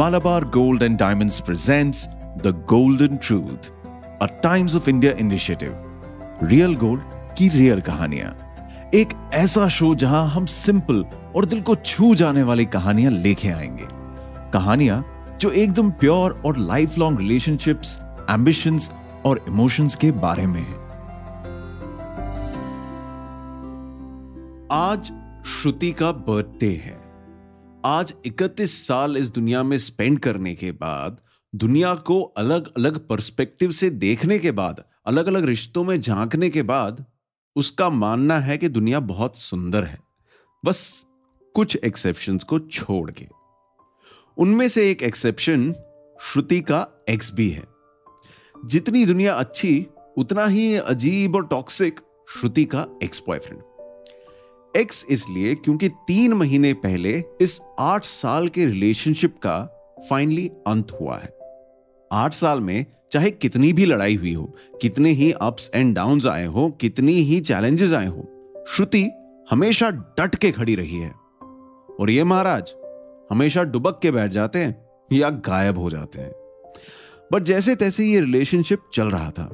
Malabar Gold and Diamonds presents The Golden Truth, a Times of India initiative. Real gold की real कहानियाँ। एक ऐसा show जहाँ हम सिंपल और दिल को छू जाने वाली कहानियाँ लेके आएँगे। कहानियाँ जो एकदम प्योर और लाइफ लॉन्ग रिलेशनशिप्स एम्बिशंस और इमोशंस के बारे में है। आज श्रुति का बर्थडे है। आज 31 साल इस दुनिया में स्पेंड करने के बाद, दुनिया को अलग अलग पर्सपेक्टिव से देखने के बाद अलग अलग रिश्तों में झांकने के बाद, उसका मानना है कि दुनिया बहुत सुंदर है। बस कुछ एक्सेप्शंस को छोड़ के। उनमें से एक एक्सेप्शन श्रुति का एक्स भी है। जितनी दुनिया अच्छी, उतना ही अजीब और टॉक्सिक श्रुति का एक्स बॉयफ्रेंड एक्स इसलिए क्योंकि तीन महीने पहले इस आठ साल के रिलेशनशिप का फाइनली अंत हुआ है। आठ साल में चाहे कितनी भी लड़ाई हुई हो, कितने ही अप्स एंड डाउन आए हो, कितनी ही चैलेंजेस आए हो, श्रुति हमेशा डट के खड़ी रही है। और ये महाराज हमेशा डुबक के बैठ जाते हैं या गायब हो जाते हैं। बट जैसे तैसे ये रिलेशनशिप चल रहा था।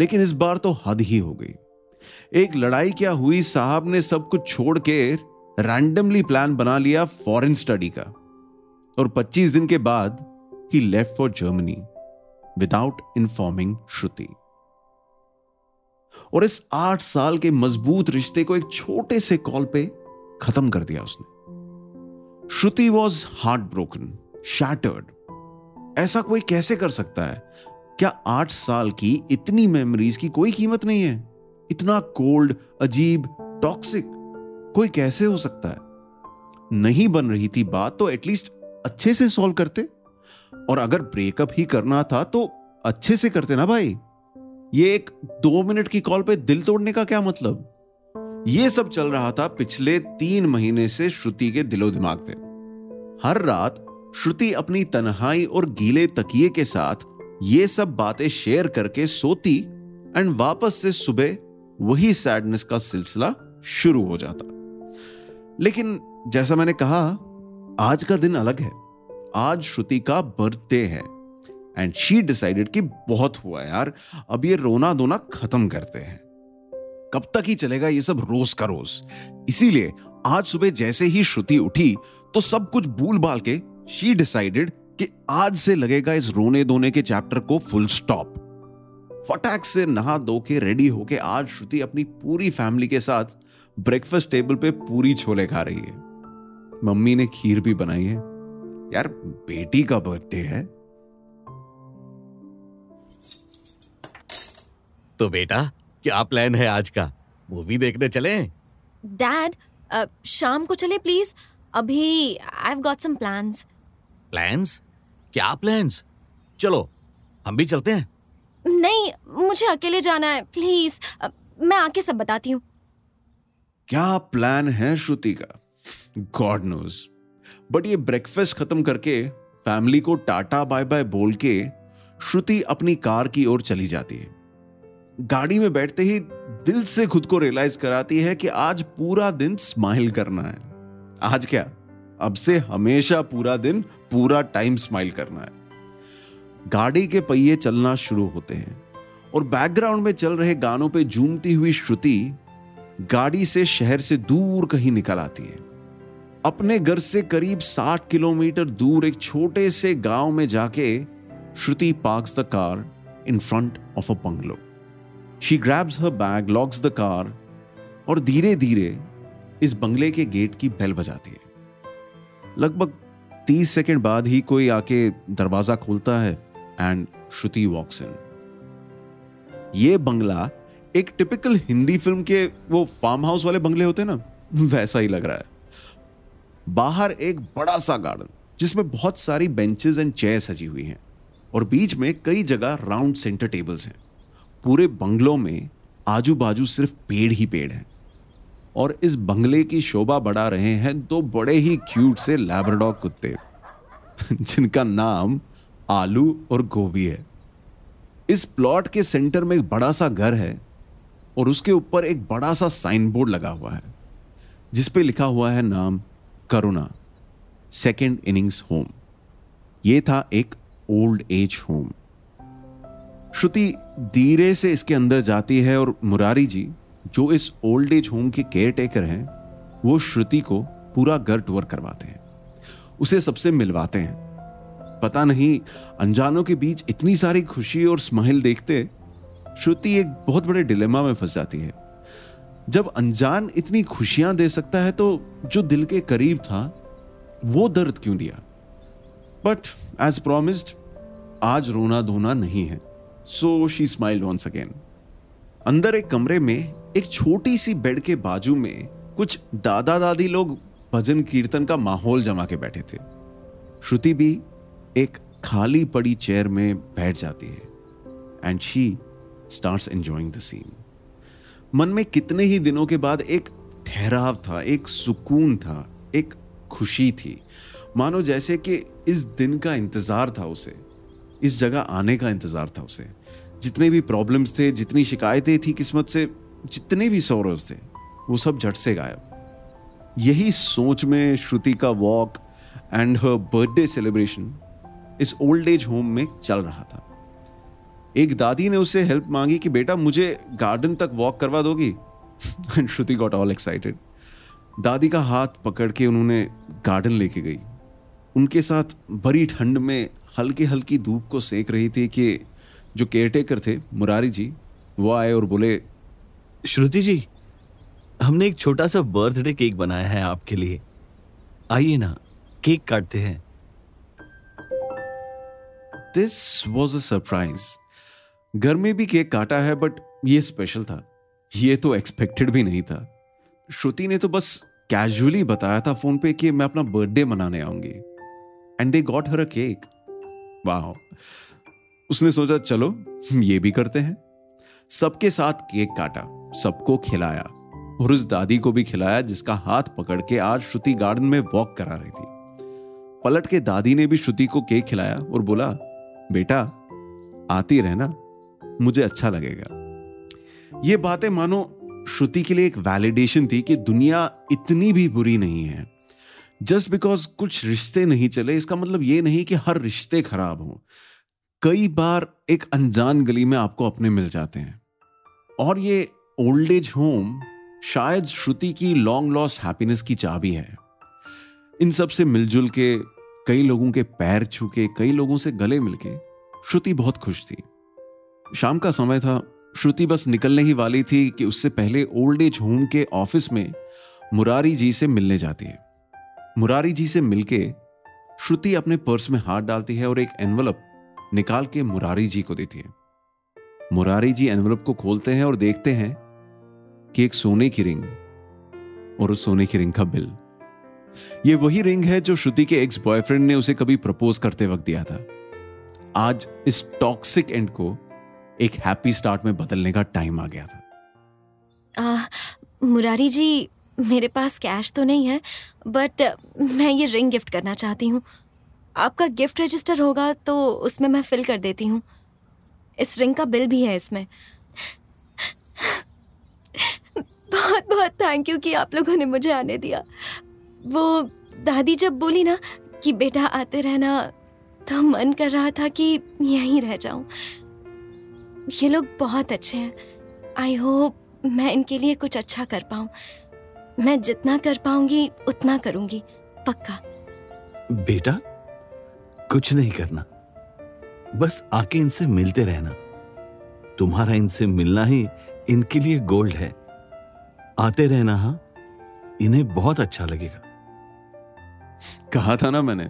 लेकिन इस बार तो हद ही हो गई। एक लड़ाई क्या हुई साहब ने सब कुछ छोड़ के रैंडमली प्लान बना लिया फॉरेन स्टडी का। और 25 दिन के बाद ही left for Germany without informing Shruti और इस आठ साल के मज़बूत रिश्ते को एक छोटे से कॉल पे खत्म कर दिया उसने। Shruti was heart broken shattered ऐसा कोई कैसे कर सकता है? क्या आठ साल की इतनी मेमोरीज की कोई कीमत नहीं है? इतना कोल्ड अजीब टॉक्सिक कोई कैसे हो सकता है? नहीं बन रही थी बात तो एटलीस्ट अच्छे से सॉल्व करते। और अगर ब्रेकअप ही करना था तो अच्छे से करते ना भाई? ये एक दो मिनट की कॉल पे दिल तोड़ने का क्या मतलब? ये सब चल रहा था पिछले तीन महीने से श्रुति के दिलो दिमाग पे। हर रात श्रुति अपनी तनहाई और गीले तकिए के साथ ये सब बातें शेयर करके सोती एंड वापस से सुबह वही सैडनेस का सिलसिला शुरू हो जाता। लेकिन जैसा मैंने कहा, आज का दिन अलग है। आज श्रुति का बर्थडे है। एंड शी डिसाइडेड कि बहुत हुआ यार, अब ये रोना धोना खत्म करते हैं। कब तक ही चलेगा ये सब रोज का रोज? इसीलिए आज सुबह जैसे ही श्रुति उठी तो सब कुछ भूल भाल के शी डिसाइडेड कि आज से लगेगा इस रोने धोने के चैप्टर को फुल स्टॉप फटाक से नहा धो के रेडी होके आज श्रुति अपनी पूरी फैमिली के साथ ब्रेकफास्ट टेबल पे पूरी छोले खा रही है। मम्मी ने खीर भी बनाई है। यार बेटी का बर्थडे है। तो बेटा क्या प्लान है आज का? मूवी देखने चले? डैड शाम को चले प्लीज़ अभी I have got some plans plans क्या प्लान्स चलो हम भी चलते हैं। नहीं, मुझे अकेले जाना है। प्लीज़ मैं आके सब बताती हूँ। क्या प्लान है श्रुति का? गॉड नोज़ बट ये ब्रेकफास्ट खत्म करके फैमिली को टाटा बाय बाय बोल के, श्रुति अपनी कार की ओर चली जाती है। गाड़ी में बैठते ही दिल से खुद को रियलाइज़ कराती है कि आज पूरा दिन स्माइल करना है। आज क्या? अब से हमेशा पूरा दिन, पूरा टाइम स्माइल करना है। गाड़ी के पहिए चलना शुरू होते हैं और बैकग्राउंड में चल रहे गानों पे झूमती हुई श्रुति गाड़ी से शहर से दूर कहीं निकल आती है। अपने घर से करीब 60 किलोमीटर दूर एक छोटे से गाँव में जाके Shruti parks the car in front of a bungalow she grabs her bag locks the car और धीरे धीरे इस बंगले के गेट की बेल बजाती है। लगभग तीस सेकेंड बाद ही कोई आके दरवाज़ा खोलता है। एंड श्रुति वॉक्स इन ये बंगला एक टिपिकल हिंदी फ़िल्म के वो फार्म हाउस वाले बंगले होते हैं ना, वैसा ही लग रहा है। बाहर एक बड़ा सा गार्डन जिसमें बहुत सारी बेंचेस एंड चेयर सजी हुई हैं, और बीच में कई जगह राउंड सेंटर टेबल्स हैं। पूरे बंगलों में आजू बाजू सिर्फ़ पेड़ ही पेड़ हैं, और इस बंगले की शोभा बढ़ा रहे हैं दो बड़े ही क्यूट से लैब्राडॉग कुत्ते, जिनका नाम आलू और गोभी है। इस प्लॉट के सेंटर में एक बड़ा सा घर है और उसके ऊपर एक बड़ा सा साइन बोर्ड लगा हुआ है, जिस पे लिखा हुआ है नाम करुणा सेकेंड इनिंग्स होम ये था एक ओल्ड एज होम श्रुति धीरे से इसके अंदर जाती है और मुरारी जी, जो इस ओल्ड एज होम के केयर टेकर हैं, वो श्रुति को पूरा घर टूर करवाते हैं। उसे सबसे मिलवाते हैं। पता नहीं, अनजानों के बीच इतनी सारी खुशी और स्माइल देखते श्रुति एक बहुत बड़े डिलेमा में फंस जाती है। जब अनजान इतनी खुशियाँ दे सकता है तो जो दिल के करीब था, वो दर्द क्यों दिया? बट एज प्रोमिस्ड आज रोना धोना नहीं है। So she smiled once again अंदर एक कमरे में, एक छोटी सी बेड के बाजू में, कुछ दादा दादी लोग भजन कीर्तन का माहौल जमा के बैठे थे। श्रुति भी एक खाली पड़ी चेयर में बैठ जाती है and she start enjoying the scene मन में कितने ही दिनों के बाद एक ठहराव था, एक सुकून था, एक खुशी थी। मानो जैसे कि इस दिन का इंतज़ार था उसे, इस जगह आने का इंतज़ार था उसे। जितने भी प्रॉब्लम्स थे, जितनी शिकायतें थी किस्मत से, जितने भी सोरोज थे, वो सब झट से गायब। यही सोच में श्रुति का walk and her birthday celebration इस ओल्ड एज होम में चल रहा था। एक दादी ने उससे हेल्प मांगी कि, बेटा, मुझे गार्डन तक वॉक करवा दोगी? And Shruti got all excited दादी का हाथ पकड़ के उन्होंने गार्डन लेके गई। उनके साथ बड़ी ठंड में हल्की हल्की धूप को सेक रही थी कि जो केयरटेकर थे, मुरारी जी, वो आए और बोले, श्रुति जी, हमने एक छोटा सा बर्थडे केक बनाया है आपके लिए। आइए ना केक काटते हैं। दिस वॉज़ अ सरप्राइज़ घर में भी केक काटा है बट ये स्पेशल था। ये तो एक्सपेक्टेड भी नहीं था। श्रुति ने तो बस कैजुअली बताया था फ़ोन पे कि मैं अपना बर्थडे मनाने आऊँगी। And they got her a cake वाह उसने सोचा, चलो, ये भी करते हैं। सबके साथ केक काटा, सबको खिलाया। और उस दादी को भी खिलाया, जिसका हाथ पकड़ के आज श्रुति गार्डन में वॉक करा रही थी। पलट के दादी ने भी श्रुति को केक खिलाया और बोला बेटा, आती रहना मुझे अच्छा लगेगा। ये बातें मानो श्रुति के लिए एक वैलिडेशन थी कि दुनिया इतनी भी बुरी नहीं है। जस्ट बिकॉज़ कुछ रिश्ते नहीं चले, इसका मतलब ये नहीं कि हर रिश्ते खराब हों। कई बार एक अनजान गली में आपको अपने मिल जाते हैं। और ये ओल्ड एज होम शायद श्रुति की लॉन्ग लॉस्ट हैप्पीनेस की चाबी है। इन सबसे मिलजुल के कई लोगों के पैर छू के कई लोगों से गले मिलके, श्रुति बहुत खुश थी। शाम का समय था, श्रुति बस निकलने ही वाली थी कि उससे पहले ओल्ड एज होम के ऑफ़िस में मुरारी जी से मिलने जाती है। मुरारी जी से मिलके श्रुति अपने पर्स में हाथ डालती है और एक एनवलप निकाल के मुरारी जी को देती है। मुरारी जी एनवलप को खोलते हैं और देखते हैं कि एक सोने की रिंग और उस सोने की रिंग का बिल ये वही रिंग है जो श्रुति के एक्स बॉयफ्रेंड ने उसे कभी प्रपोज करते वक्त दिया था। आज इस टॉक्सिक एंड को एक हैप्पी स्टार्ट में बदलने का टाइम आ गया था। आ, मुरारी जी मेरे पास कैश तो नहीं है बट मैं ये रिंग गिफ्ट करना चाहती हूँ। आपका गिफ्ट रजिस्टर होगा तो उसमें मैं फिल कर देती हूँ। इस रिंग का बिल भी है इसमें। बहुत बहुत थैंक यू कि आप लोगों ने मुझे आने दिया। वो दादी जब बोली ना कि बेटा आते रहना तो मन कर रहा था कि यहीं रह जाऊँ। ये लोग बहुत अच्छे हैं। आई होप मैं इनके लिए कुछ अच्छा कर पाऊँ। मैं जितना कर पाऊँगी, उतना करूँगी। पक्का। बेटा, कुछ नहीं करना। बस आके इनसे मिलते रहना। तुम्हारा इनसे मिलना ही इनके लिए गोल्ड है। आते रहना हाँ? इन्हें बहुत अच्छा लगेगा। कहा था ना मैंने,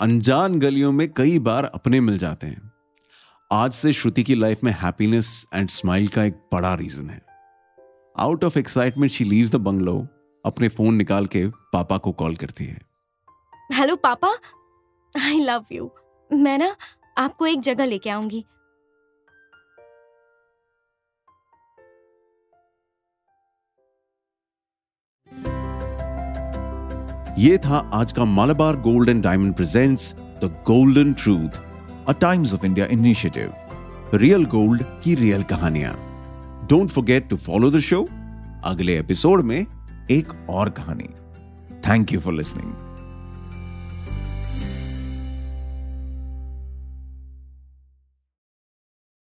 अनजान गलियों में कई बार अपने मिल जाते हैं। आज से श्रुति की लाइफ में हैप्पीनेस एंड स्माइल का एक बड़ा रीजन है। Out of excitement she leaves the bungalow अपने फ़ोन निकाल के पापा को कॉल करती है। हेलो पापा? आई लव यू मैं ना आपको एक जगह लेके आऊँगी। ये था आज का Malabar gold and diamond presents the golden truth a Times of India initiative real gold की रियल कहानियाँ। Don't forget to follow the show अगले एपिसोड में एक और कहानी। Thank you for listening